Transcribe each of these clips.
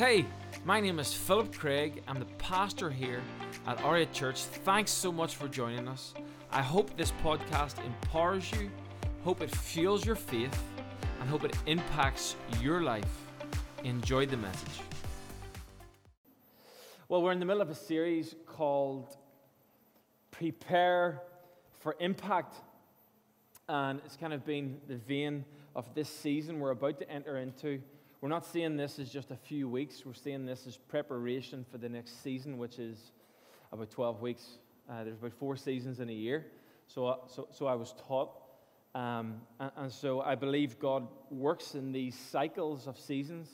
Hey, my name is Philip Craig. I'm the pastor here at Aria Church. Thanks so much for joining us. I hope this podcast empowers you, hope it fuels your faith, and hope it impacts your life. Enjoy the message. Well, we're in the middle of a series called Prepare for Impact. And it's kind of been the vein of this season we're about to enter into. We're not seeing this as just a few weeks, we're seeing this as preparation for the next season, which is about 12 weeks. Uh, there's about four seasons in a year. So, uh, so, so I was taught. Um, and, and, so I believe God works in these cycles of seasons.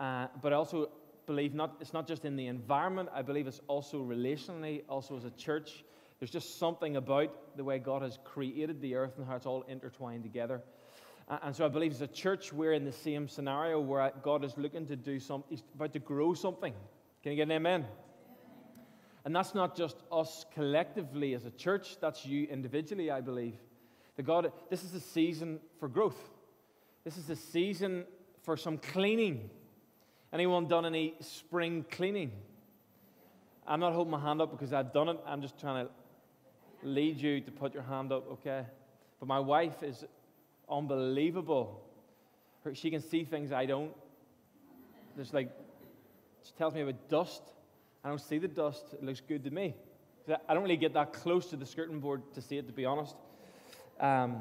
Uh, but I also believe not, it's not just in the environment, I believe it's also relationally, also as a church. There's just something about the way God has created the earth and how it's all intertwined together. And so I believe as a church, we're in the same scenario where God is looking to do something, He's about to grow something. Can you get an amen? And that's not just us collectively as a church, that's you individually, I believe. The God, this is a season for growth. This is a season for some cleaning. Anyone done any spring cleaning? I'm not holding my hand up because I've done it. I'm just trying to lead you to put your hand up, okay? But my wife is unbelievable. She can see things I don't. There's like, she tells me about dust. I don't see the dust. It looks good to me. I don't really get that close to the skirting board to see it, to be honest. Um,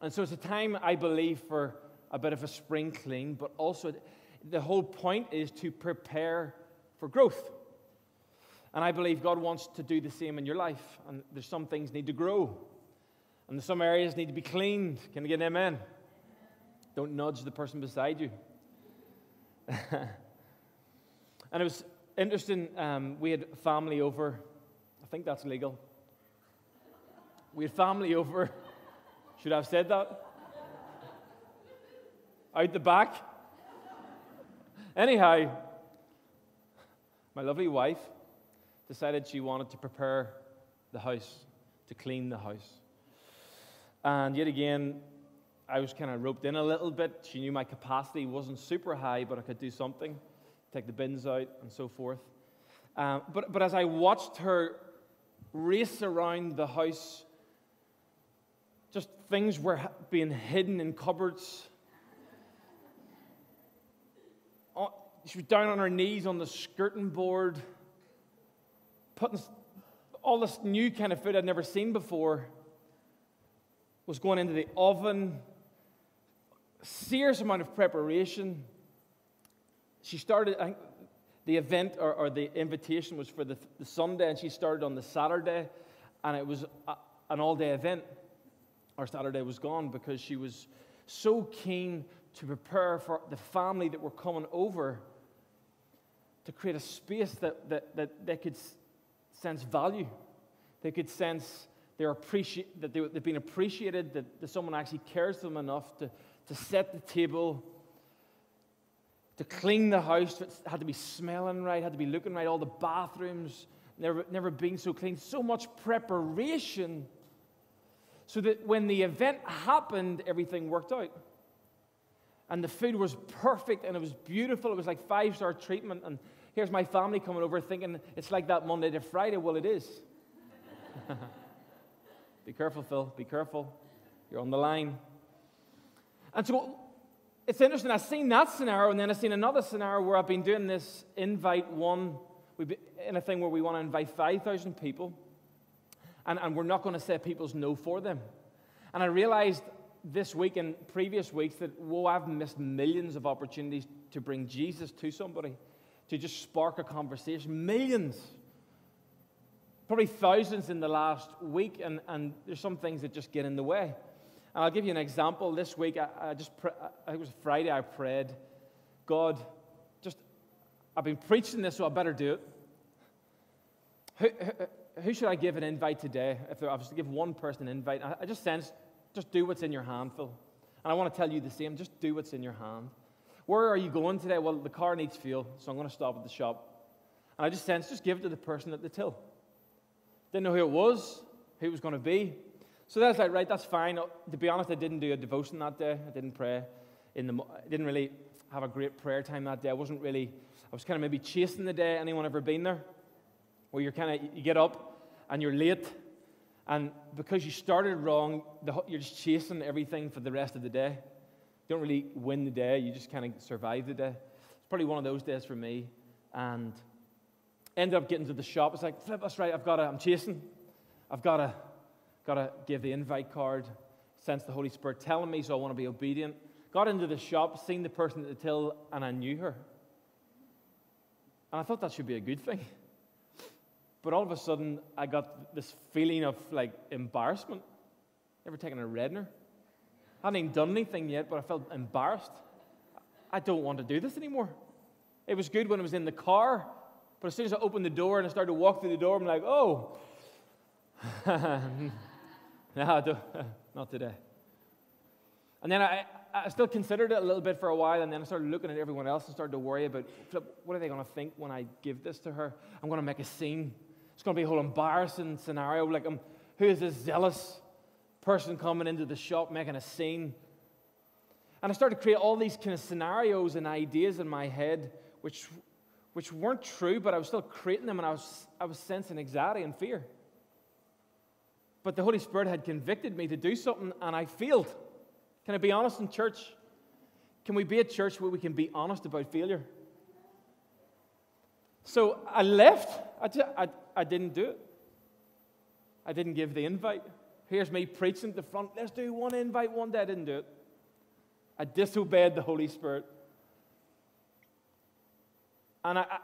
and so it's a time, I believe, for a bit of a spring clean, but also the whole point is to prepare for growth. And I believe God wants to do the same in your life. And there's some things need to grow. And some areas need to be cleaned. Can I get an amen? Don't nudge the person beside you. and it was interesting. Um, we had family over. I think that's legal. We had family over. Should I have said that? Out the back. Anyhow, my lovely wife decided she wanted to prepare the house, to clean the house. And yet again, I was kind of roped in a little bit. She knew my capacity wasn't super high, but I could do something, take the bins out and so forth. Um, but, but as I watched her race around the house, just things were being hidden in cupboards. Oh, she was down on her knees on the skirting board, putting all this new kind of food I'd never seen before was going into the oven, serious amount of preparation. She started, I think the event or, or the invitation was for the, the, Sunday, and she started on the Saturday, and it was a, an all day event. Our Saturday was gone because she was so keen to prepare for the family that were coming over to create a space that, that, that they could sense value. They could sense they're appreciate, that they, have been appreciated, that, that someone actually cares for them enough to, to set the table, to clean the house. It had to be smelling right, had to be looking right. All the bathrooms, never, never been so clean. So much preparation so that when the event happened, everything worked out. And the food was perfect and it was beautiful. It was like five star treatment. And here's my family coming over thinking it's like that Monday to Friday. Well, it is. Be careful, Phil. Be careful. You're on the line. And so it's interesting. I've seen that scenario, and then I've seen another scenario where I've been doing this invite one, we've been, in a thing where we want to invite 5,000 people, and, and we're not going to say people's no for them. And I realized this week and previous weeks that, whoa, I've missed millions of opportunities to bring Jesus to somebody, to just spark a conversation. Millions probably thousands in the last week, and, and there's some things that just get in the way. And I'll give you an example. This week, I, I just, I think it was Friday, I prayed, God, just, I've been preaching this, so I better do it. Who, who, who should I give an invite today? If I was to give one person an invite, I, I just sense, just do what's in your hand, Phil. And I want to tell you the same, just do what's in your hand. Where are you going today? Well, the car needs fuel, so I'm going to stop at the shop. And I just sense, just give it to the person at the till. Didn't know who it was, who it was going to be. So that's like, right, that's fine. To be honest, I didn't do a devotion that day. I didn't pray in the, I didn't really have a great prayer time that day. I wasn't really, I was kind of maybe chasing the day. Anyone ever been there? Where you're kind of, you get up and you're late, and because you started wrong, the, you're just chasing everything for the rest of the day. You don't really win the day, you just kind of survive the day. It's probably one of those days for me. And ended up getting to the shop. It's like, flip, that's right, I've got to, I'm chasing. I've got to, got to give the invite card, sense the Holy Spirit telling me, so I want to be obedient. Got into the shop, seen the person at the till, and I knew her. And I thought that should be a good thing. But all of a sudden, I got this feeling of like embarrassment. Never taken a redner? I hadn't even done anything yet, but I felt embarrassed. I don't want to do this anymore. It was good when I was in the car, but as soon as I opened the door and I started to walk through the door, I'm like, oh, no, not today. And then I, I still considered it a little bit for a while, and then I started looking at everyone else and started to worry about what are they going to think when I give this to her? I'm going to make a scene. It's going to be a whole embarrassing scenario. Like, um, who is this zealous person coming into the shop making a scene? And I started to create all these kind of scenarios and ideas in my head, which, which weren't true, but I was still creating them, and I was, I was sensing anxiety and fear. But the Holy Spirit had convicted me to do something, and I failed. Can I be honest in church? Can we be a church where we can be honest about failure? So I left. I, I, I didn't do it. I didn't give the invite. Here's me preaching at the front. Let's do one invite one day. I didn't do it. I disobeyed the Holy Spirit. And I, I,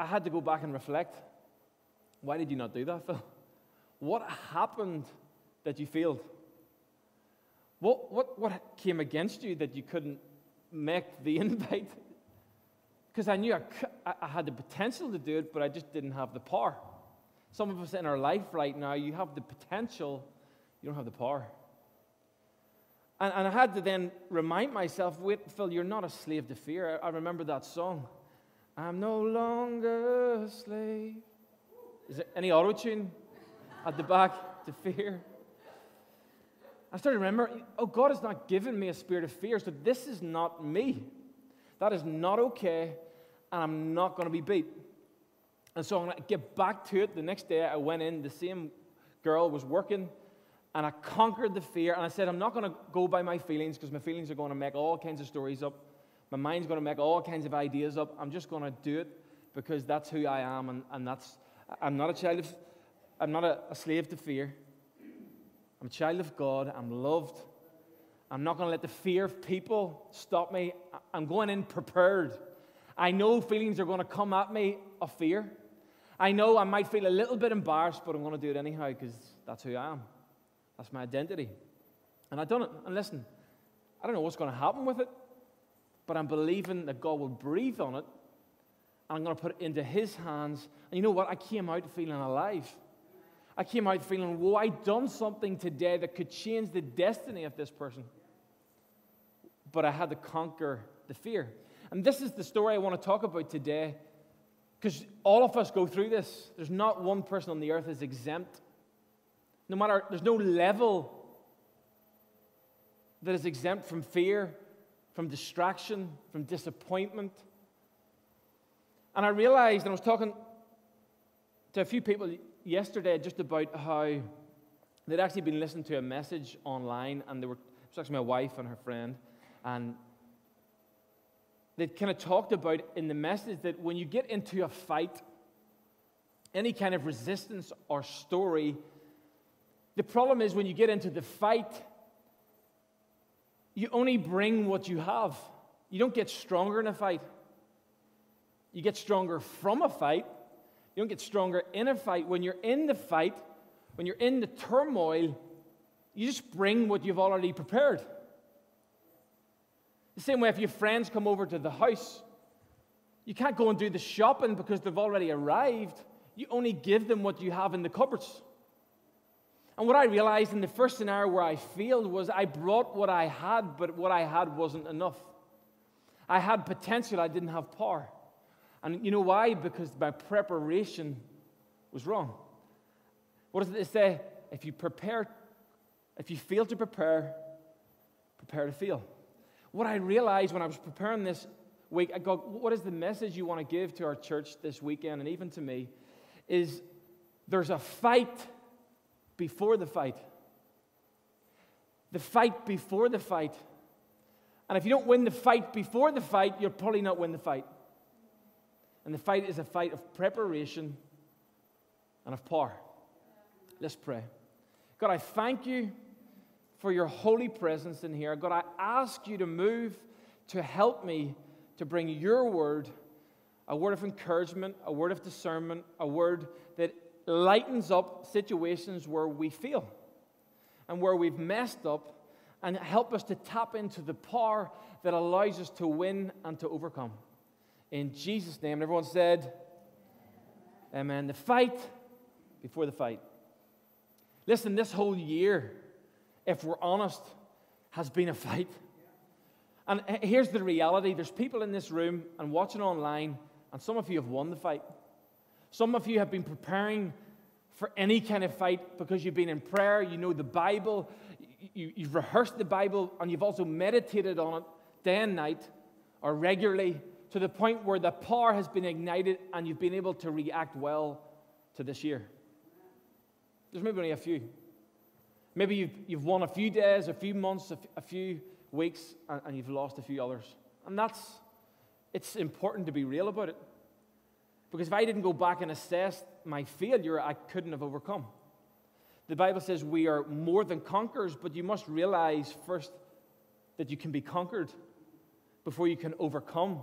I had to go back and reflect. Why did you not do that, Phil? What happened that you failed? What, what, what came against you that you couldn't make the invite? Because I knew I, I had the potential to do it, but I just didn't have the power. Some of us in our life right now, you have the potential, you don't have the power. And, and I had to then remind myself wait, Phil, you're not a slave to fear. I, I remember that song. I'm no longer a slave. Is there any auto tune at the back to fear? I started to remember, oh, God has not given me a spirit of fear, so this is not me. That is not okay, and I'm not going to be beat. And so I'm going to get back to it. The next day I went in, the same girl was working, and I conquered the fear. And I said, I'm not going to go by my feelings because my feelings are going to make all kinds of stories up. My mind's going to make all kinds of ideas up. I'm just going to do it because that's who I am, and, and that's, I'm not a child of, I'm not a, a slave to fear. I'm a child of God. I'm loved. I'm not going to let the fear of people stop me. I'm going in prepared. I know feelings are going to come at me of fear. I know I might feel a little bit embarrassed, but I'm going to do it anyhow because that's who I am. That's my identity. And I've done it. And listen, I don't know what's going to happen with it, but I'm believing that God will breathe on it. And I'm going to put it into His hands. And you know what? I came out feeling alive. I came out feeling, whoa, I done something today that could change the destiny of this person. But I had to conquer the fear. And this is the story I want to talk about today. Because all of us go through this. There's not one person on the earth is exempt. No matter, there's no level that is exempt from fear, from distraction, from disappointment. And I realized, and I was talking to a few people yesterday just about how they'd actually been listening to a message online, and they were, it was actually my wife and her friend, and they kind of talked about in the message that when you get into a fight, any kind of resistance or story, the problem is when you get into the fight, you only bring what you have. You don't get stronger in a fight. You get stronger from a fight, you don't get stronger in a fight. When you're in the fight, when you're in the turmoil, you just bring what you've already prepared. The same way if your friends come over to the house, you can't go and do the shopping because they've already arrived. You only give them what you have in the cupboards. And what I realized in the first scenario where I failed was I brought what I had, but what I had wasn't enough. I had potential, I didn't have power. And you know why? Because my preparation was wrong. What does it say? If you prepare, if you fail to prepare, prepare to fail. what I realized when I was preparing this week, I go, what is the message you want to give to our church this weekend and even to me? Is there's a fight before the fight. The fight before the fight. And if you don't win the fight before the fight, you'll probably not win the fight. And the fight is a fight of preparation and of power. Let's pray. God, I thank you for your holy presence in here. God, I ask you to move to help me to bring your word, a word of encouragement, a word of discernment, a word lightens up situations where we fail and where we've messed up, and help us to tap into the power that allows us to win and to overcome. In Jesus' name, everyone said, Amen. The fight before the fight. Listen, this whole year, if we're honest, has been a fight. And here's the reality there's people in this room and watching online, and some of you have won the fight. Some of you have been preparing for any kind of fight because you've been in prayer, you know the Bible, you, have rehearsed the Bible, and you've also meditated on it day and night or regularly to the point where the power has been ignited and you've been able to react well to this year. There's maybe only a few. Maybe you've, you've won a few days, a few months, a, few weeks, and, and you've lost a few others. And that's, it's important to be real about it. Because if I didn't go back and assess my failure, I couldn't have overcome. The Bible says we are more than conquerors, but you must realize first that you can be conquered before you can overcome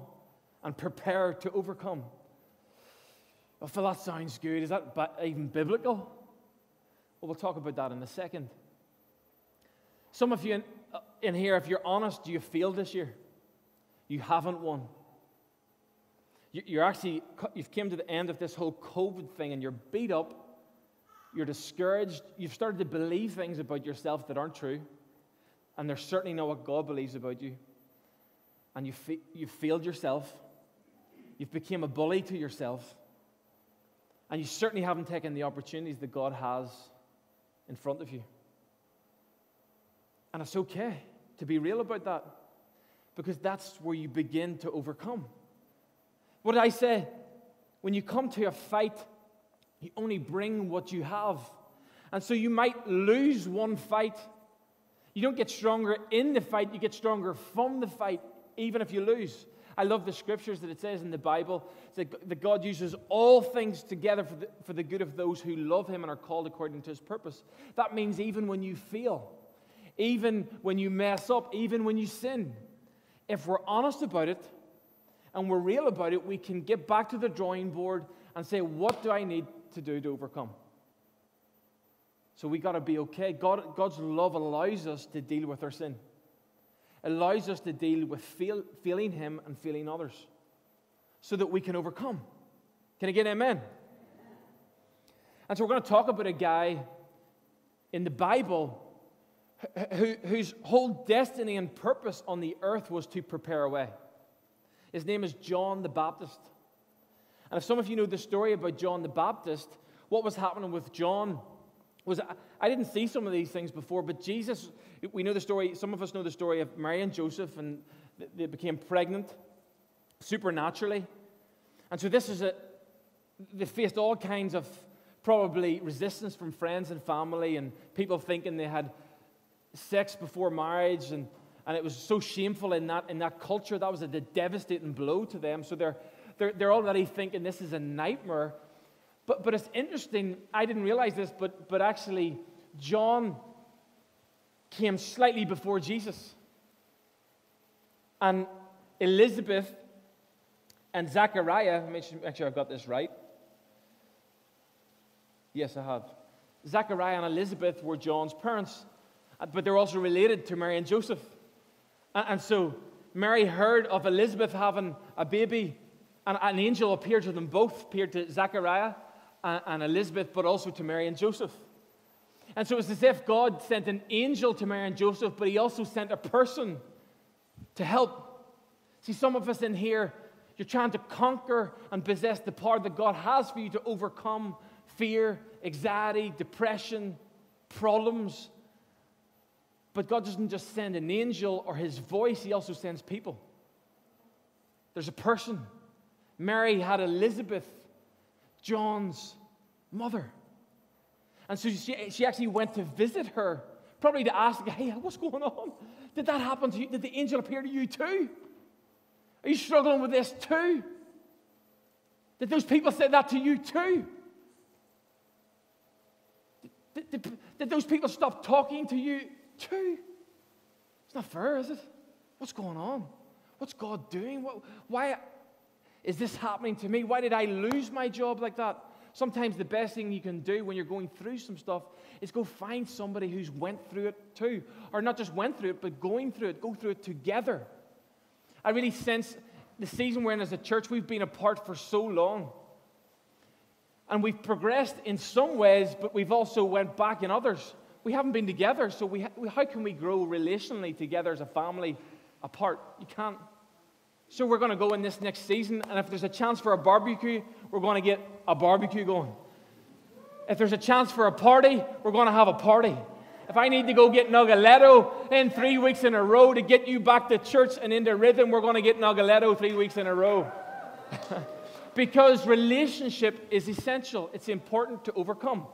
and prepare to overcome. Well, Phil, that sounds good. Is that even biblical? Well, we'll talk about that in a second. Some of you in, uh, in here, if you're honest, you failed this year. You haven't won. You're actually, you've come to the end of this whole COVID thing and you're beat up. You're discouraged. You've started to believe things about yourself that aren't true. And they're certainly not what God believes about you. And you've, you've failed yourself. You've become a bully to yourself. And you certainly haven't taken the opportunities that God has in front of you. And it's okay to be real about that because that's where you begin to overcome. What did I say? When you come to a fight, you only bring what you have. And so you might lose one fight. You don't get stronger in the fight, you get stronger from the fight, even if you lose. I love the scriptures that it says in the Bible that God uses all things together for the, for the good of those who love Him and are called according to His purpose. That means even when you fail, even when you mess up, even when you sin, if we're honest about it and we're real about it, we can get back to the drawing board and say, What do I need to do to overcome? So we got to be okay. God, God's love allows us to deal with our sin allows us to deal with feel, feeling Him and feeling others so that we can overcome. Can I get an amen? And so we're going to talk about a guy in the Bible who, whose whole destiny and purpose on the earth was to prepare a way. His name is John the Baptist. And if some of you know the story about John the Baptist, what was happening with John was I didn't see some of these things before, but Jesus, we know the story, some of us know the story of Mary and Joseph, and they became pregnant supernaturally. And so this is a, they faced all kinds of probably resistance from friends and family, and people thinking they had sex before marriage, and, and it was so shameful in that, in that culture. That was a devastating blow to them. So they're, they're, they're already thinking this is a nightmare. But, but it's interesting, I didn't realize this, but, but actually, John came slightly before Jesus. And Elizabeth and Zachariah, make sure, make sure I've got this right. Yes, I have. Zachariah and Elizabeth were John's parents, but they're also related to Mary and Joseph. And, so Mary heard of Elizabeth having a baby, and an angel appeared to them both, appeared to Zachariah and Elizabeth, but also to Mary and Joseph. And so it's as if God sent an angel to Mary and Joseph, but he also sent a person to help. See, some of us in here, you're trying to conquer and possess the power that God has for you to overcome fear, anxiety, depression, problems. But God doesn't just send an angel or his voice, he also sends people. There's a person. Mary had Elizabeth, John's mother. And so she, she actually went to visit her, probably to ask, hey, what's going on? Did that happen to you? Did the angel appear to you too? Are you struggling with this too? Did those people say that to you too? Did, did, did those people stop talking to you too? It's not fair, is it? What's going on? What's God doing? What, why is this happening to me? Why did I lose my job like that? Sometimes the best thing you can do when you're going through some stuff is go find somebody who's went through it too. Or not just went through it, but going through it. Go through it together. I really sense the season we're in as a church, we've been apart for so long. And we've progressed in some ways, but we've also went back in others. We haven't been together, so we, how can we grow relationally together as a family apart? You can't. So we're going to go in this next season, and if there's a chance for a barbecue, we're going to get a barbecue going. If there's a chance for a party, we're going to have a party. If I need to go get Nagaletto in three weeks in a row to get you back to church and into rhythm, we're going to get Nagaletto three weeks in a row. because relationship is essential, it's important to overcome.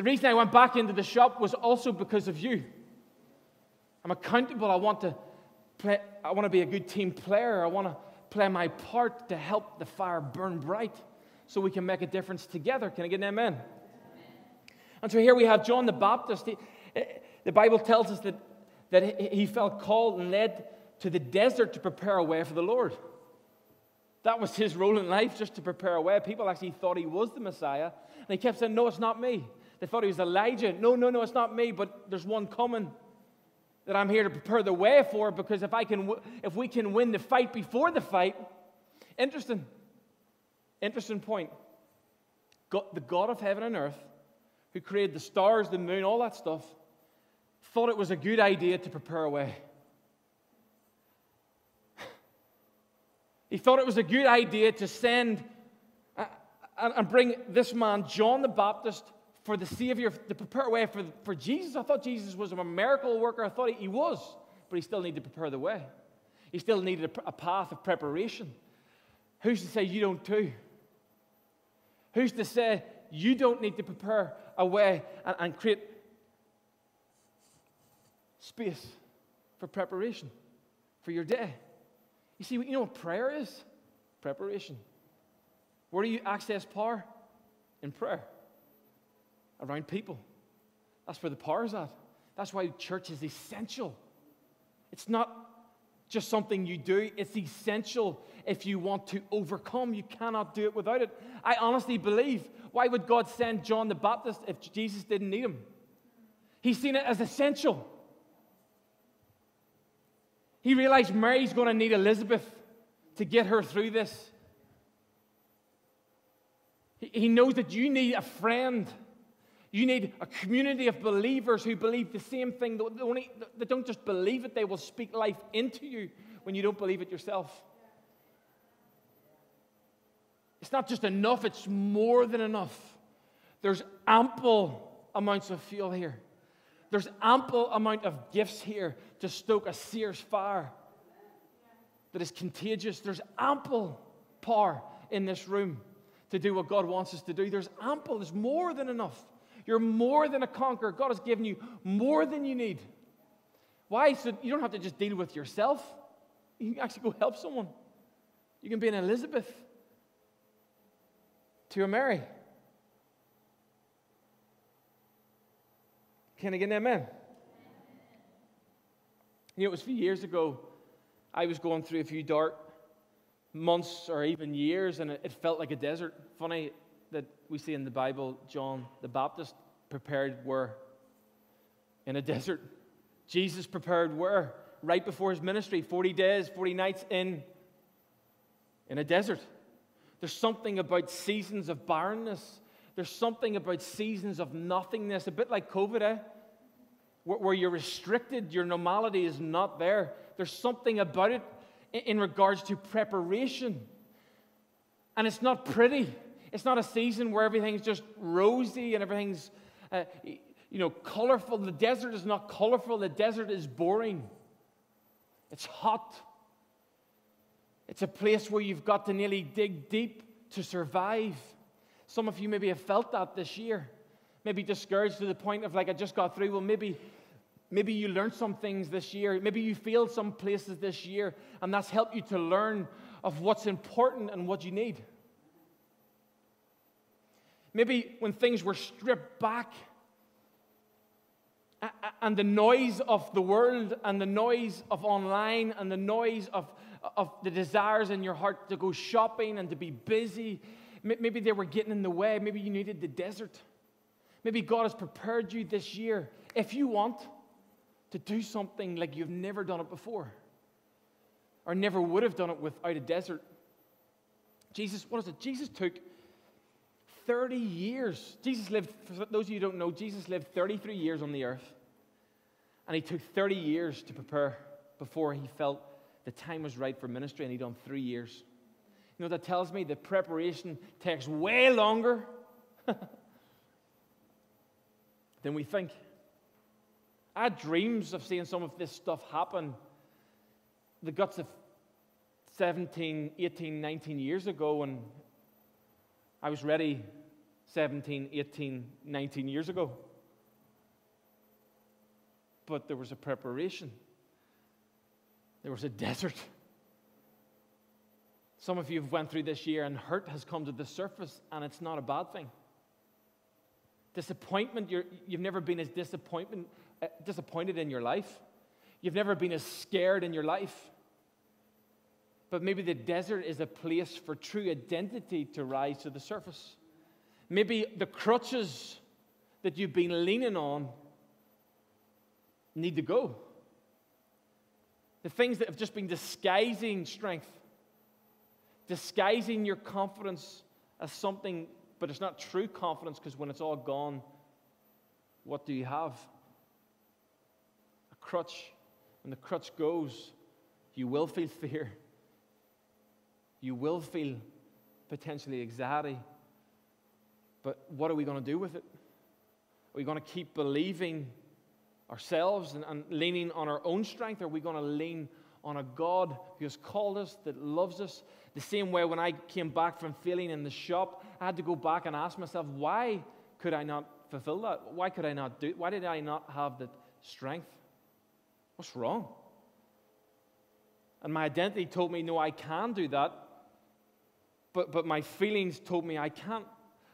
The reason I went back into the shop was also because of you. I'm accountable. I want to play, I want to be a good team player. I want to play my part to help the fire burn bright so we can make a difference together. Can I get an amen? amen. And so here we have John the Baptist. He, eh, the Bible tells us that, that he felt called and led to the desert to prepare a way for the Lord. That was his role in life, just to prepare a way. People actually thought he was the Messiah. And he kept saying, No, it's not me. They thought he was Elijah. No, no, no, it's not me, but there's one coming that I'm here to prepare the way for because if, I can, if we can win the fight before the fight, interesting, interesting point. God, the God of heaven and earth, who created the stars, the moon, all that stuff, thought it was a good idea to prepare a way. He thought it was a good idea to send uh, and bring this man, John the Baptist, for the Savior to prepare a way for, for Jesus. I thought Jesus was a miracle worker. I thought he was, but he still needed to prepare the way. He still needed a, a path of preparation. Who's to say you don't too? Who's to say you don't need to prepare a way and, and create space for preparation for your day? You see, you know what prayer is? Preparation. Where do you access power? In prayer around people. That's where the power is at. That's why church is essential. It's not just something you do, it's essential if you want to overcome. You cannot do it without it. I honestly believe why would God send John the Baptist if Jesus didn't need him? He's seen it as essential. He realized Mary's going to need Elizabeth to get her through this. He knows that you need a friend you need a community of believers who believe the same thing. They don't just believe it, they will speak life into you when you don't believe it yourself. It's not just enough, it's more than enough. There's ample amounts of fuel here. There's ample amount of gifts here to stoke a seer's fire that is contagious. There's ample power in this room to do what God wants us to do. There's ample, there's more than enough. You're more than a conqueror. God has given you more than you need. Why? So you don't have to just deal with yourself. You can actually go help someone. You can be an Elizabeth to a Mary. Can I get an amen? You know, it was a few years ago, I was going through a few dark months or even years, and it, felt like a desert. Funny, we see in the Bible, John the Baptist prepared where? In a desert. Jesus prepared where? Right before his ministry, 40 days, 40 nights in, in a desert. There's something about seasons of barrenness. There's something about seasons of nothingness, a bit like COVID, eh? Where, where you're restricted, your normality is not there. There's something about it in, in regards to preparation. And it's not pretty. It's not a season where everything's just rosy and everything's, uh, you know, colorful. The desert is not colorful, the desert is boring. It's hot. It's a place where you've got to nearly dig deep to survive. Some of you maybe have felt that this year. Maybe discouraged to the point of like, I just got through. Well, maybe, maybe you learned some things this year. Maybe you failed some places this year, and that's helped you to learn of what's important and what you need. Maybe when things were stripped back and the noise of the world and the noise of online and the noise of, of the desires in your heart to go shopping and to be busy, maybe they were getting in the way. Maybe you needed the desert. Maybe God has prepared you this year, if you want, to do something like you've never done it before or never would have done it without a desert. Jesus, what is it? Jesus took 30 years. Jesus lived, for those of you who don't know, Jesus lived 33 years on the earth. And he took 30 years to prepare before he felt the time was right for ministry, and he'd done three years. You know, that tells me the preparation takes way longer than we think. I had dreams of seeing some of this stuff happen. The guts of 17, 18, 19 years ago, and I was ready 17, 18, 19 years ago. But there was a preparation, there was a desert. Some of you have went through this year and hurt has come to the surface, and it's not a bad thing. Disappointment, you have never been as disappointment, uh, disappointed in your life. You've never been as scared in your life. But maybe the desert is a place for true identity to rise to the surface. Maybe the crutches that you've been leaning on need to go. The things that have just been disguising strength, disguising your confidence as something, but it's not true confidence because when it's all gone, what do you have? A crutch. When the crutch goes, you will feel fear. You will feel potentially anxiety. But what are we going to do with it? Are we going to keep believing ourselves and, and leaning on our own strength? Or are we going to lean on a God who has called us, that loves us? The same way when I came back from failing in the shop, I had to go back and ask myself, why could I not fulfill that? Why could I not do it? Why did I not have the strength? What's wrong? And my identity told me, no, I can do that. But, but my feelings told me I can't.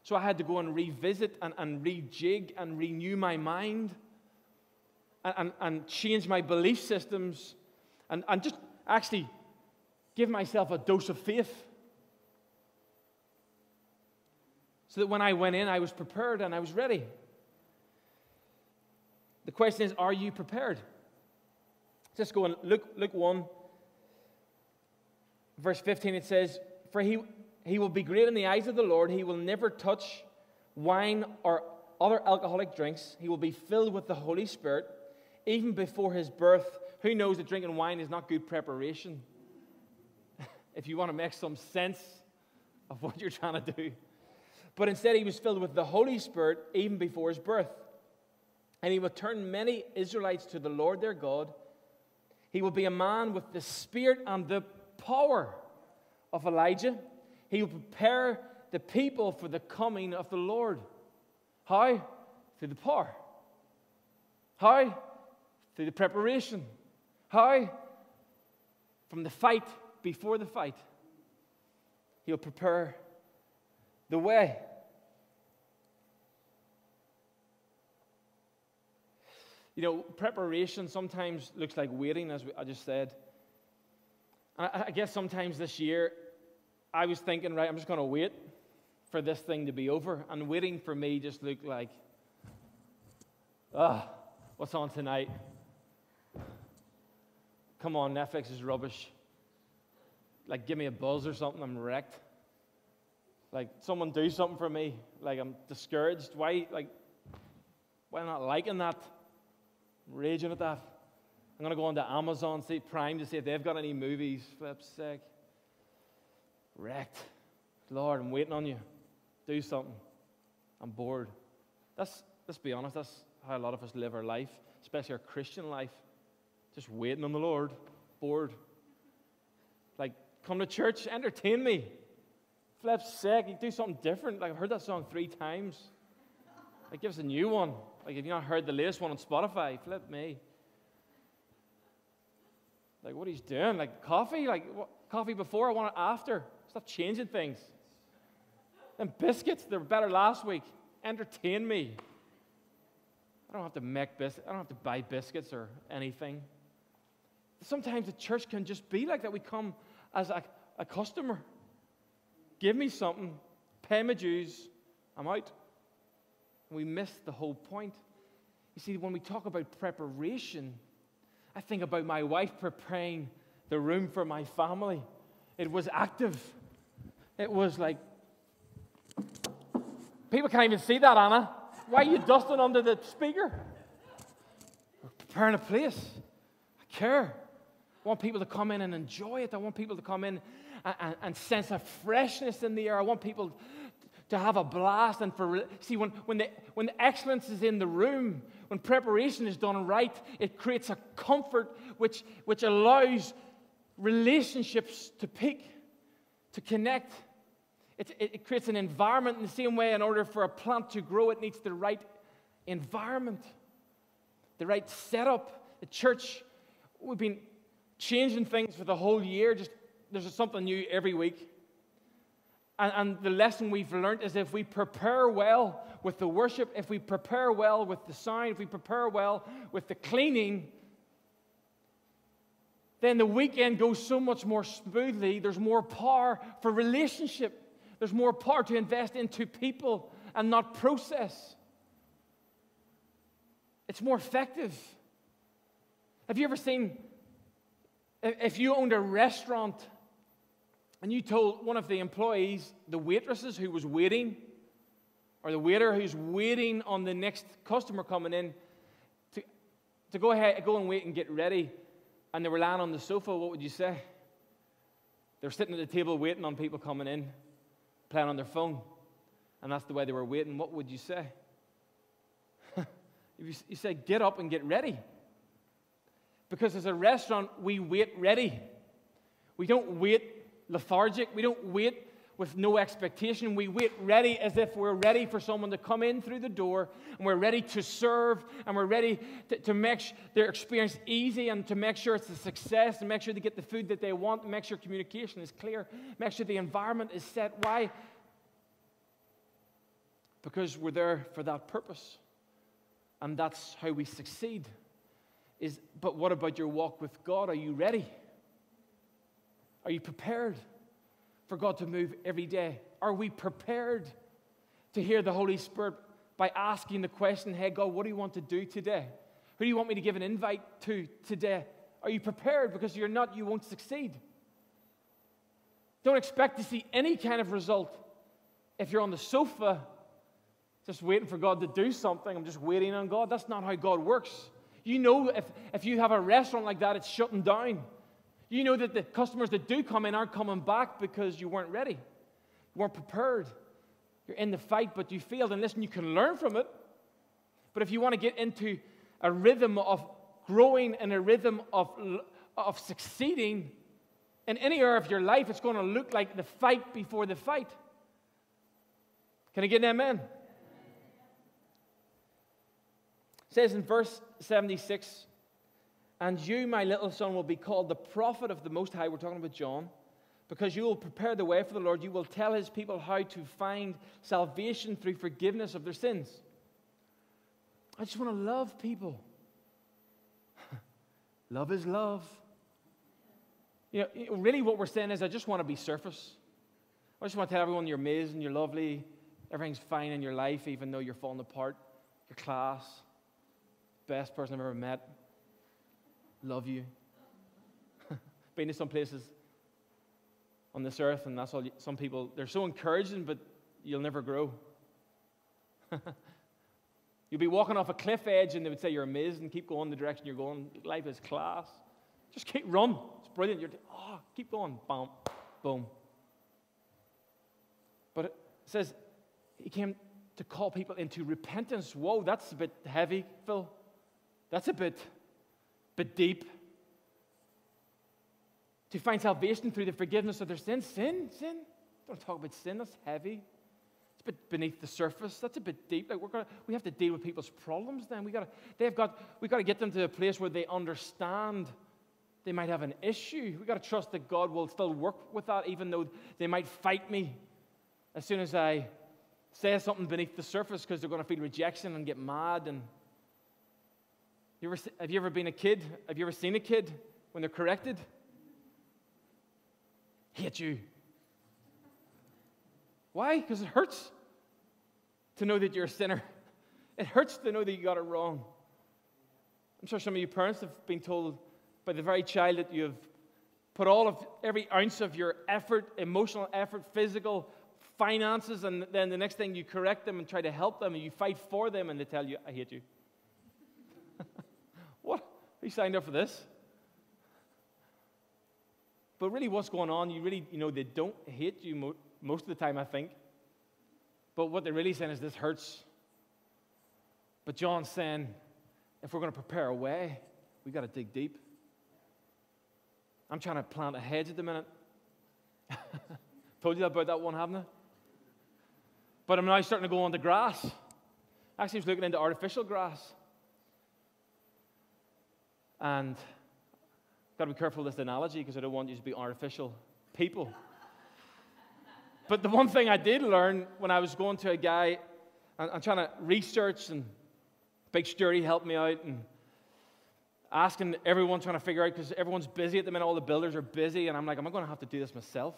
So I had to go and revisit and, and rejig and renew my mind and, and, and change my belief systems and, and just actually give myself a dose of faith. So that when I went in, I was prepared and I was ready. The question is, are you prepared? Let's go and look, Luke 1, verse 15. It says, For he, he will be great in the eyes of the Lord. He will never touch wine or other alcoholic drinks. He will be filled with the Holy Spirit. Even before his birth, who knows that drinking wine is not good preparation? if you want to make some sense of what you're trying to do. But instead, he was filled with the Holy Spirit even before his birth. And he will turn many Israelites to the Lord their God. He will be a man with the spirit and the power of Elijah. He will prepare the people for the coming of the Lord. How? Through the power. How? Through the preparation. How? From the fight before the fight. He'll prepare the way. You know, preparation sometimes looks like waiting, as I just said. I guess sometimes this year I was thinking, right, I'm just going to wait for this thing to be over. And waiting for me just looked like, ah, what's on tonight? Come on, Netflix is rubbish. Like, give me a buzz or something, I'm wrecked. Like, someone do something for me. Like, I'm discouraged. Why, like, why not liking that? I'm raging at that. I'm going to go on to Amazon, see Prime to see if they've got any movies. Flip's sake wrecked. Lord, I'm waiting on you. Do something. I'm bored. That's, let's be honest, that's how a lot of us live our life, especially our Christian life. Just waiting on the Lord, bored. Like, come to church, entertain me. Flip's you do something different. Like, I've heard that song three times. Like, give us a new one. Like, if you've not heard the latest one on Spotify, flip me. Like, what he's doing? Like, coffee? Like, what, coffee before, I want it after. Stop changing things. And biscuits, they were better last week. Entertain me. I don't have to make biscuits. I don't have to buy biscuits or anything. Sometimes the church can just be like that. We come as a, a customer. Give me something, pay my dues, I'm out. We miss the whole point. You see, when we talk about preparation, I think about my wife preparing the room for my family. It was active. It was like, people can't even see that, Anna. Why are you dusting under the speaker? We're preparing a place. I care. I want people to come in and enjoy it. I want people to come in and, and, and sense a freshness in the air. I want people to have a blast and for see when, when, the, when the excellence is in the room when preparation is done right it creates a comfort which, which allows relationships to peak to connect it, it, it creates an environment in the same way in order for a plant to grow it needs the right environment the right setup. The church we've been changing things for the whole year just there's something new every week. And, and, the lesson we've learned is if we prepare well with the worship, if we prepare well with the sound, if we prepare well with the cleaning, then the weekend goes so much more smoothly. There's more power for relationship, there's more power to invest into people and not process. It's more effective. Have you ever seen, if you owned a restaurant, and you told one of the employees, the waitresses who was waiting, or the waiter who's waiting on the next customer coming in, to, to go ahead, go and wait and get ready, and they were lying on the sofa, what would you say? They were sitting at the table waiting on people coming in, playing on their phone, and that's the way they were waiting. What would you say? you, you say, get up and get ready. Because as a restaurant, we wait ready. We don't wait lethargic. We don't wait with no expectation. We wait ready as if we're ready for someone to come in through the door and we're ready to serve and we're ready to, to make their experience easy and to make sure it's a success and make sure they get the food that they want make sure communication is clear, make sure the environment is set. Why? Because we're there for that purpose. And that's how we succeed. Is, but what about your walk with God? Are you ready? Are you prepared for God to move every day? Are we prepared to hear the Holy Spirit by asking the question, Hey, God, what do you want to do today? Who do you want me to give an invite to today? Are you prepared? Because you're not, you won't succeed. Don't expect to see any kind of result if you're on the sofa just waiting for God to do something. I'm just waiting on God. That's not how God works. You know, if, if you have a restaurant like that, it's shutting down. You know that the customers that do come in aren't coming back because you weren't ready, you weren't prepared. You're in the fight, but you failed. And listen, you can learn from it. But if you want to get into a rhythm of growing and a rhythm of, of succeeding in any area of your life, it's going to look like the fight before the fight. Can I get an amen? It says in verse 76 and you, my little son, will be called the prophet of the Most High. We're talking about John. Because you will prepare the way for the Lord. You will tell his people how to find salvation through forgiveness of their sins. I just want to love people. love is love. You know, really, what we're saying is, I just want to be surface. I just want to tell everyone you're amazing, you're lovely, everything's fine in your life, even though you're falling apart. Your class, best person I've ever met love you. Been to some places on this earth, and that's all. Some people, they're so encouraging, but you'll never grow. You'll be walking off a cliff edge, and they would say, You're amazing. Keep going the direction you're going. Life is class. Just keep run. It's brilliant. You're, oh, keep going. Boom, boom. But it says, He came to call people into repentance. Whoa, that's a bit heavy, Phil. That's a bit, bit deep. To find salvation through the forgiveness of their sins. Sin, sin. Don't talk about sin, that's heavy. It's a bit beneath the surface. That's a bit deep. Like we're gonna, we have to deal with people's problems then. We gotta, they've got, we got to get them to a place where they understand they might have an issue. We've got to trust that God will still work with that, even though they might fight me as soon as I say something beneath the surface because they're going to feel rejection and get mad. And you ever, have you ever been a kid? Have you ever seen a kid when they're corrected? Hate you. Why? Because it hurts to know that you're a sinner. It hurts to know that you got it wrong. I'm sure some of you parents have been told by the very child that you have put all of every ounce of your effort, emotional effort, physical, finances, and then the next thing you correct them and try to help them and you fight for them and they tell you, I hate you. you signed up for this? But really, what's going on, you really, you know, they don't hate you mo- most of the time, I think. But what they're really saying is this hurts. But John's saying, if we're going to prepare a way, we've got to dig deep. I'm trying to plant a hedge at the minute. Told you about that one, haven't I? But I'm now starting to go on the grass. Actually, I was looking into artificial grass. And I've got to be careful with this analogy because I don't want you to be artificial people. but the one thing I did learn when I was going to a guy and, and trying to research, and Big Sturdy helped me out, and asking everyone, trying to figure out, because everyone's busy at the minute, all the builders are busy, and I'm like, am I going to have to do this myself?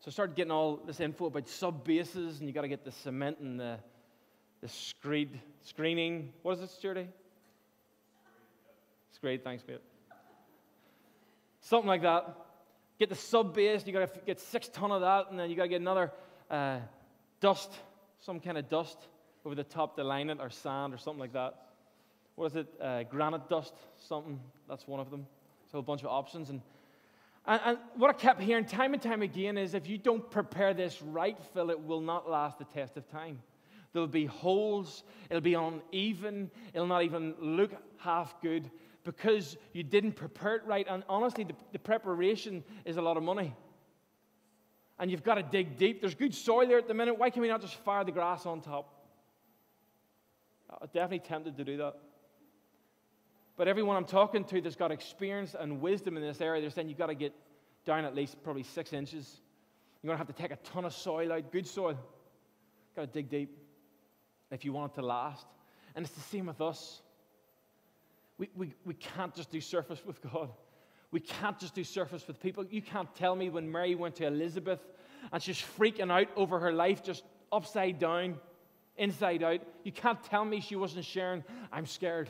So I started getting all this info about sub bases, and you got to get the cement and the, the screed, screening. What is it, Sturdy? Screed, thanks, mate. Something like that. Get the sub base, you got to get six ton of that, and then you got to get another uh, dust, some kind of dust over the top to line it, or sand, or something like that what is it, uh, granite dust, something. That's one of them. So a bunch of options. And, and, and, what I kept hearing time and time again is if you don't prepare this right, Phil, it will not last the test of time. There'll be holes, it'll be uneven, it'll not even look half good because you didn't prepare it right. And honestly, the, the preparation is a lot of money. And you've got to dig deep. There's good soil there at the minute. Why can we not just fire the grass on top? I'm definitely tempted to do that. But everyone I'm talking to that's got experience and wisdom in this area, they're saying you've got to get down at least probably six inches. You're going to have to take a ton of soil out, good soil. You've Got to dig deep if you want it to last. And it's the same with us. We, we, we can't just do surface with God. We can't just do surface with people. You can't tell me when Mary went to Elizabeth and she's freaking out over her life just upside down, inside out. You can't tell me she wasn't sharing, I'm scared.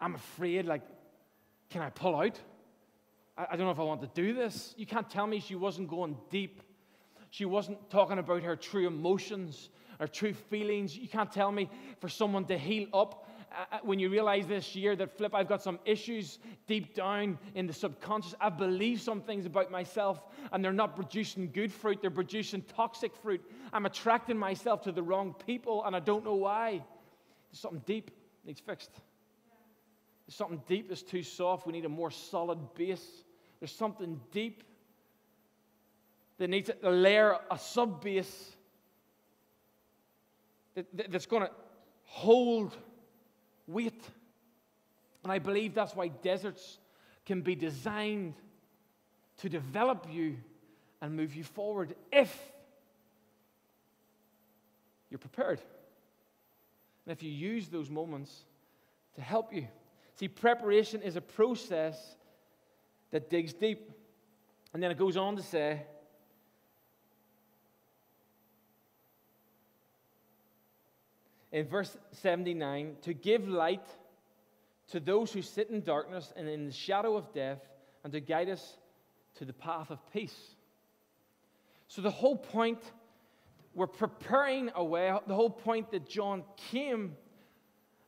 I'm afraid, like, can I pull out? I, I don't know if I want to do this. You can't tell me she wasn't going deep. She wasn't talking about her true emotions, her true feelings. You can't tell me for someone to heal up uh, uh when you realize this year that, flip, I've got some issues deep down in the subconscious. I believe some things about myself and they're not producing good fruit, they're producing toxic fruit. I'm attracting myself to the wrong people and I don't know why. There's something deep needs fixed. There's something deep that's too soft. We need a more solid base. There's something deep that needs a layer, a sub base that, that's going to hold weight. And I believe that's why deserts can be designed to develop you and move you forward if you're prepared. And if you use those moments to help you. See, preparation is a process that digs deep. And then it goes on to say, in verse 79, to give light to those who sit in darkness and in the shadow of death, and to guide us to the path of peace. So, the whole point, we're preparing a way, the whole point that John came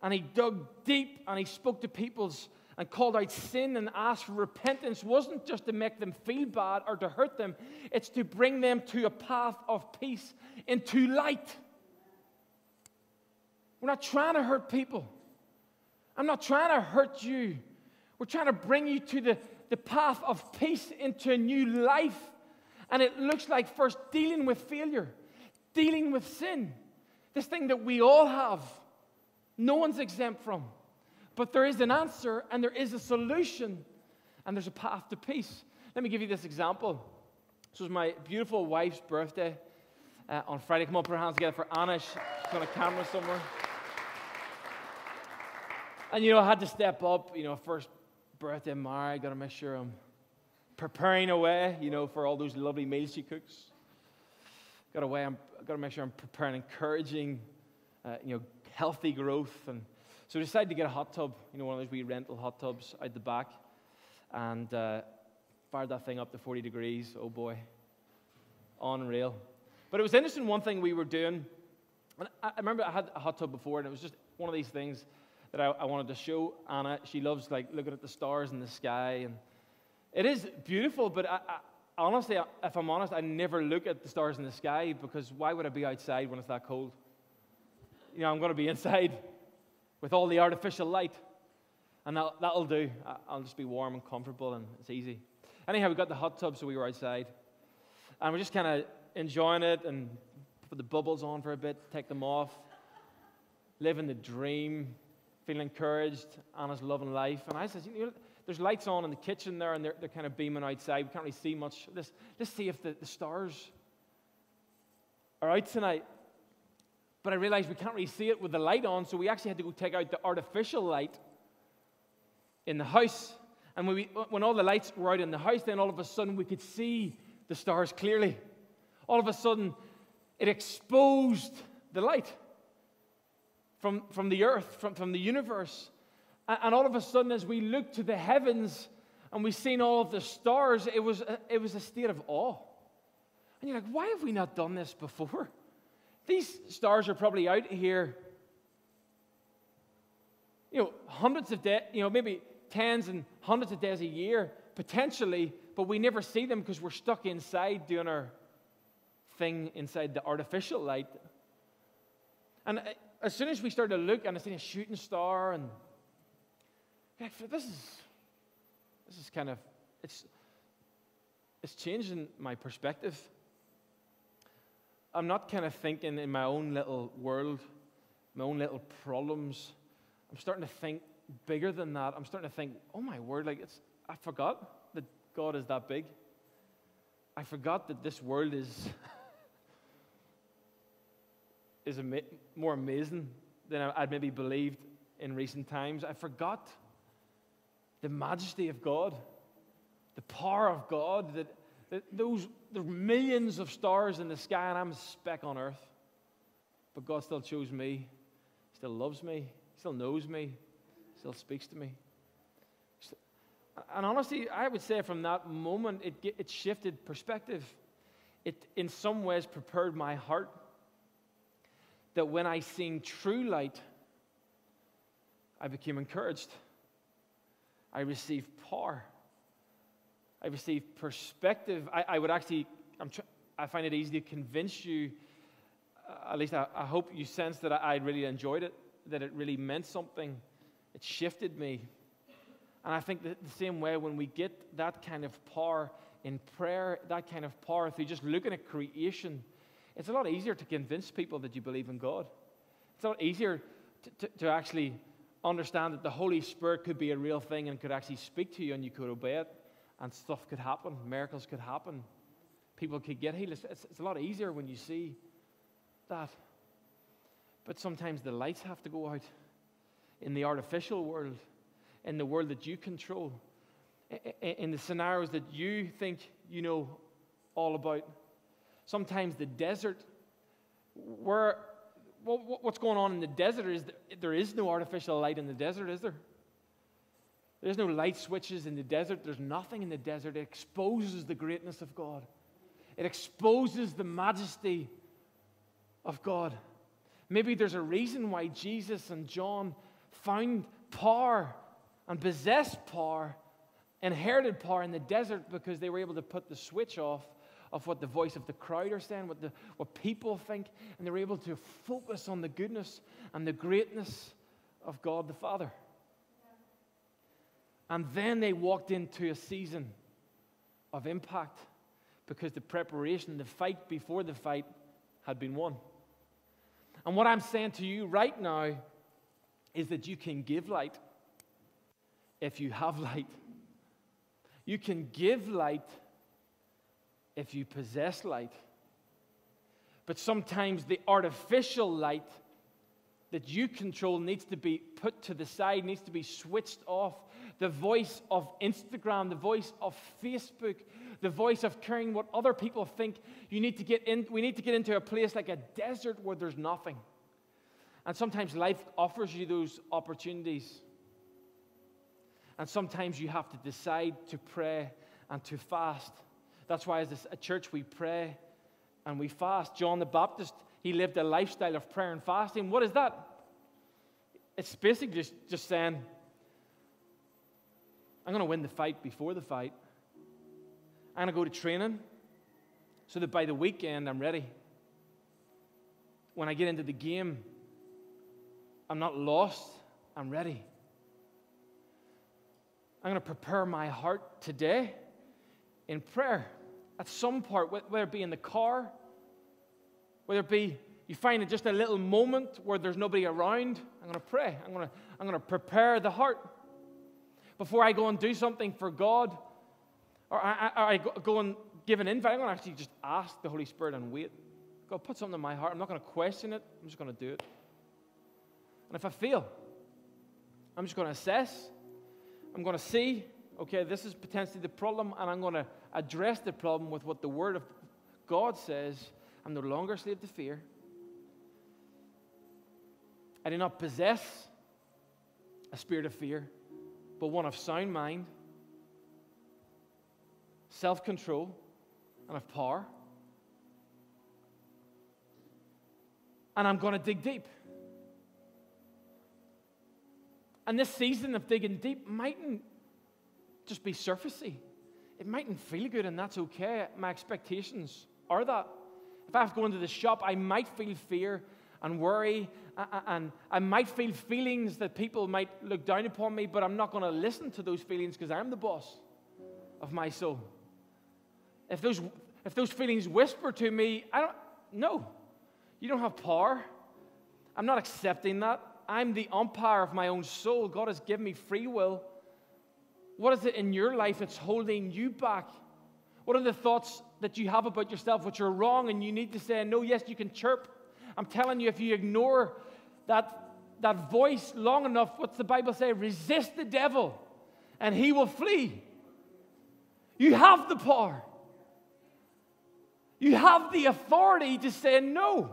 and he dug deep and he spoke to people's and called out sin and asked for repentance wasn't just to make them feel bad or to hurt them, it's to bring them to a path of peace into light. We're not trying to hurt people. I'm not trying to hurt you. We're trying to bring you to the, the path of peace into a new life. And it looks like first dealing with failure, dealing with sin, this thing that we all have. No one's exempt from. But there is an answer and there is a solution and there's a path to peace. Let me give you this example. This was my beautiful wife's birthday uh, on Friday. Come on, put our hands together for Anna. She's on a camera somewhere. And you know, I had to step up, you know, first birthday Mary, got to make sure I'm preparing away, you know, for all those lovely meals she cooks. Got to, I'm, got to make sure I'm preparing encouraging, uh, you know, healthy growth. And so I decided to get a hot tub, you know, one of those wee rental hot tubs out the back, and uh, fired that thing up to 40 degrees. Oh boy, unreal. But it was interesting. One thing we were doing, and I remember I had a hot tub before, and it was just one of these things that I, I wanted to show Anna. She loves like looking at the stars in the sky, and it is beautiful. But I, I, honestly, if I'm honest, I never look at the stars in the sky because why would I be outside when it's that cold? You know, I'm going to be inside with all the artificial light, and that, that'll do. I'll just be warm and comfortable, and it's easy. Anyhow, we got the hot tub, so we were outside, and we're just kind of enjoying it and put the bubbles on for a bit, take them off, living the dream feeling encouraged. Anna's loving life. And I said, you know, there's lights on in the kitchen there, and they're, they're kind of beaming outside. We can't really see much. Let's, let's see if the, the stars are out tonight. But I realized we can't really see it with the light on, so we actually had to go take out the artificial light in the house. And when, we, when all the lights were out in the house, then all of a sudden we could see the stars clearly. All of a sudden, it exposed the light from, from the earth, from, from the universe. And, all of a sudden, as we looked to the heavens and we've seen all of the stars, it was, a, it was a state of awe. And you're like, why have we not done this before? These stars are probably out here, you know, hundreds of days, you know, maybe tens and hundreds of days a year, potentially, but we never see them because we're stuck inside doing our thing inside the artificial light. And uh, as soon as we started to look and I seen a shooting star, and this is this is kind of it's it's changing my perspective. I'm not kind of thinking in my own little world, my own little problems. I'm starting to think bigger than that. I'm starting to think, oh my word, like it's I forgot that God is that big. I forgot that this world is is more amazing than I'd maybe believed in recent times. I forgot the majesty of God, the power of God, that, that those the millions of stars in the sky and I'm a speck on earth. But God still chose me, still loves me, still knows me, still speaks to me. And honestly, I would say from that moment, it, it shifted perspective. It, in some ways, prepared my heart that when I seen true light, I became encouraged. I received power. I received perspective. I, I would actually, I'm tr- I find it easy to convince you, uh, at least I, I, hope you sense that I, I really enjoyed it, that it really meant something. It shifted me. And I think that the same way when we get that kind of power in prayer, that kind of power through just looking at creation, it's a lot easier to convince people that you believe in God. It's a lot easier to, to, to actually understand that the Holy Spirit could be a real thing and could actually speak to you and you could obey it and stuff could happen, miracles could happen, people could get healed. It's, it's, a lot easier when you see that. But sometimes the lights have to go out in the artificial world, in the world that you control, in the scenarios that you think you know all about. Sometimes the desert, where what's going on in the desert is there is no artificial light in the desert, is there? There's no light switches in the desert. There's nothing in the desert. It exposes the greatness of God. It exposes the majesty of God. Maybe there's a reason why Jesus and John found power and possessed power, inherited power in the desert because they were able to put the switch off of what the voice of the crowd are saying, what, the, what people think, and they were able to focus on the goodness and the greatness of God the Father. And then they walked into a season of impact because the preparation, the fight before the fight, had been won. And what I'm saying to you right now is that you can give light if you have light. You can give light if you possess light. But sometimes the artificial light that you control needs to be put to the side, needs to be switched off. The voice of Instagram, the voice of Facebook, the voice of caring what other people think. You need to get in, we need to get into a place like a desert where there's nothing. And sometimes life offers you those opportunities. And sometimes you have to decide to pray and to fast. That's why, as a church, we pray and we fast. John the Baptist, he lived a lifestyle of prayer and fasting. What is that? It's basically just, just saying, I'm going to win the fight before the fight. I'm going to go to training so that by the weekend I'm ready. When I get into the game, I'm not lost, I'm ready. I'm going to prepare my heart today in prayer at some part, whether it be in the car, whether it be you find it just a little moment where there's nobody around, I'm going to pray. I'm going to, I'm going to prepare the heart. Before I go and do something for God, or I, I, I go and give an invite, I'm going to actually just ask the Holy Spirit and wait. God, put something in my heart. I'm not going to question it, I'm just going to do it. And if I fail, I'm just going to assess. I'm going to see, okay, this is potentially the problem, and I'm going to address the problem with what the Word of God says. I'm no longer a slave to fear. I do not possess a spirit of fear, but one of sound mind, self control, and of power. And I'm going to dig deep. And this season of digging deep mightn't just be surfacey. It mightn't feel good, and that's okay. My expectations are that. If I have to go into the shop, I might feel fear and worry, and I might feel feelings that people might look down upon me, but I'm not going to listen to those feelings because I'm the boss of my soul. If those, if those feelings whisper to me, I don't, no, you don't have power. I'm not accepting that. I'm the umpire of my own soul. God has given me free will. What is it in your life that's holding you back? What are the thoughts that you have about yourself which are wrong and you need to say, no, yes, you can chirp? I'm telling you, if you ignore that, that voice long enough, what's the Bible say? Resist the devil and he will flee. You have the power. You have the authority to say no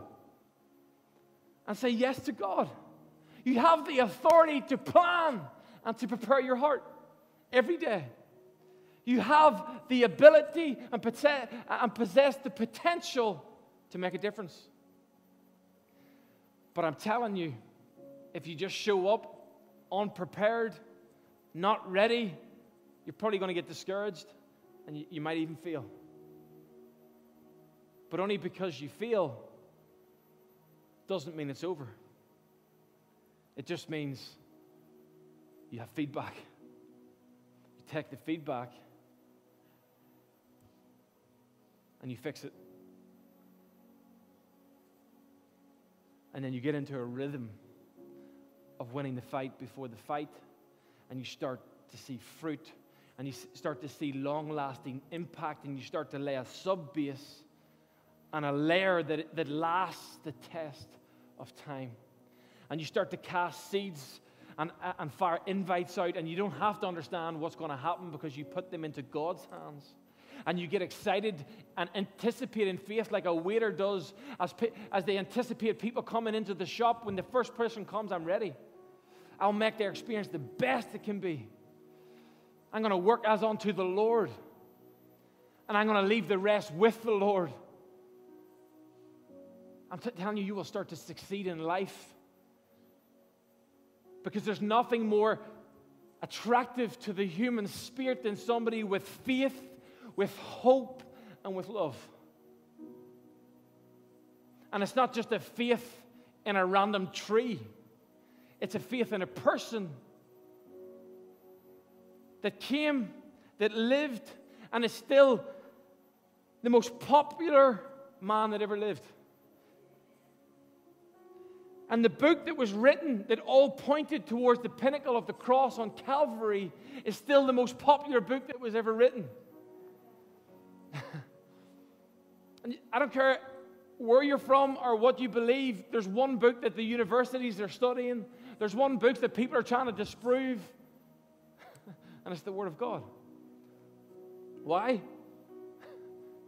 and say yes to God. You have the authority to plan and to prepare your heart every day. You have the ability and possess the potential to make a difference. But I'm telling you, if you just show up unprepared, not ready, you're probably going to get discouraged and you, might even fail. But only because you fail doesn't mean it's over. It just means you have feedback. You take the feedback and you fix it. And then you get into a rhythm of winning the fight before the fight, and you start to see fruit, and you start to see long lasting impact, and you start to lay a sub base and a layer that, that lasts the test of time and you start to cast seeds and, and fire invites out, and you don't have to understand what's going to happen because you put them into God's hands. And you get excited and anticipate in faith like a waiter does as, as they anticipate people coming into the shop. When the first person comes, I'm ready. I'll make their experience the best it can be. I'm going to work as unto the Lord. And I'm going to leave the rest with the Lord. I'm telling you, you will start to succeed in life because there's nothing more attractive to the human spirit than somebody with faith, with hope, and with love. And it's not just a faith in a random tree, it's a faith in a person that came, that lived, and is still the most popular man that ever lived. And the book that was written that all pointed towards the pinnacle of the cross on Calvary is still the most popular book that was ever written. and I don't care where you're from or what you believe, there's one book that the universities are studying, there's one book that people are trying to disprove, and it's the Word of God. Why?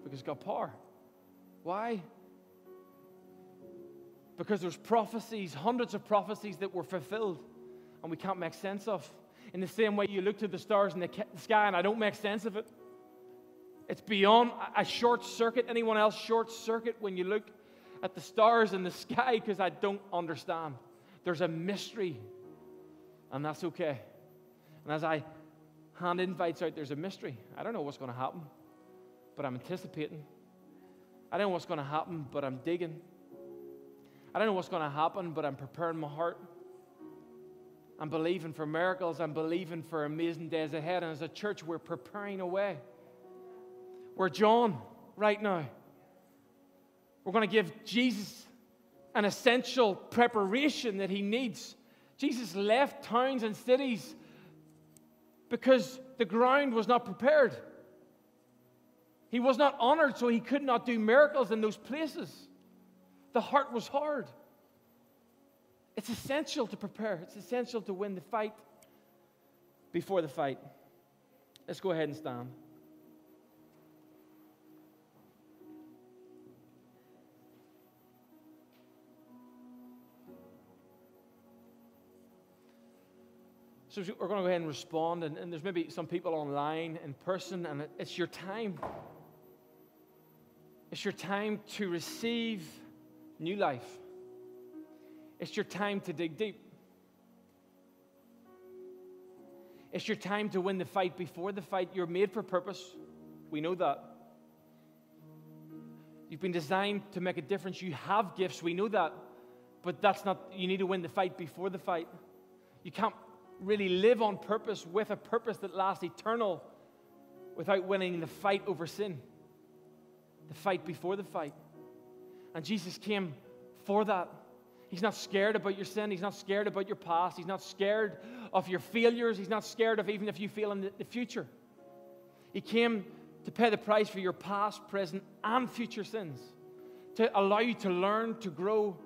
Because it's got power. Why? Because there's prophecies, hundreds of prophecies that were fulfilled and we can't make sense of. In the same way you look to the stars in the sky and I don't make sense of it. It's beyond a short circuit. Anyone else short circuit when you look at the stars in the sky because I don't understand. There's a mystery, and that's okay. And as I hand invites out, there's a mystery. I don't know what's going to happen, but I'm anticipating. I don't know what's going to happen, but I'm digging. I don't know what's going to happen, but I'm preparing my heart. I'm believing for miracles. I'm believing for amazing days ahead. And as a church, we're preparing a way. We're John right now. We're going to give Jesus an essential preparation that he needs. Jesus left towns and cities because the ground was not prepared. He was not honored, so he could not do miracles in those places. The heart was hard. It's essential to prepare, it's essential to win the fight before the fight. Let's go ahead and stand. So we're going to go ahead and respond, and, and there's maybe some people online in person, and it's your time. It's your time to receive new life. It's your time to dig deep. It's your time to win the fight before the fight. You're made for purpose. We know that. You've been designed to make a difference. You have gifts. We know that. But that's not, you need to win the fight before the fight. You can't really live on purpose with a purpose that lasts eternal without winning the fight over sin, the fight before the fight. And Jesus came for that. He's not scared about your sin. He's not scared about your past. He's not scared of your failures. He's not scared of even if you fail in the future. He came to pay the price for your past, present, and future sins, to allow you to learn, to grow,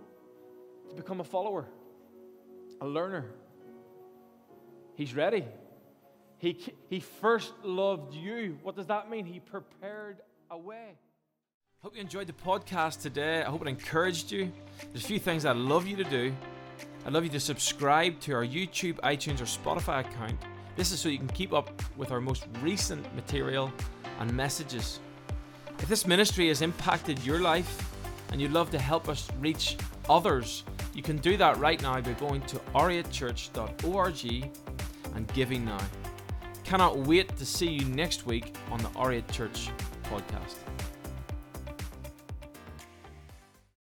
to become a follower, a learner. He's ready. He, he first loved you. What does that mean? He prepared a way. Hope you enjoyed the podcast today. I hope it encouraged you. There's a few things I'd love you to do. I'd love you to subscribe to our YouTube, iTunes, or Spotify account. This is so you can keep up with our most recent material and messages. If this ministry has impacted your life and you'd love to help us reach others, you can do that right now by going to r8church.org and giving now. Cannot wait to see you next week on the R8 Church podcast.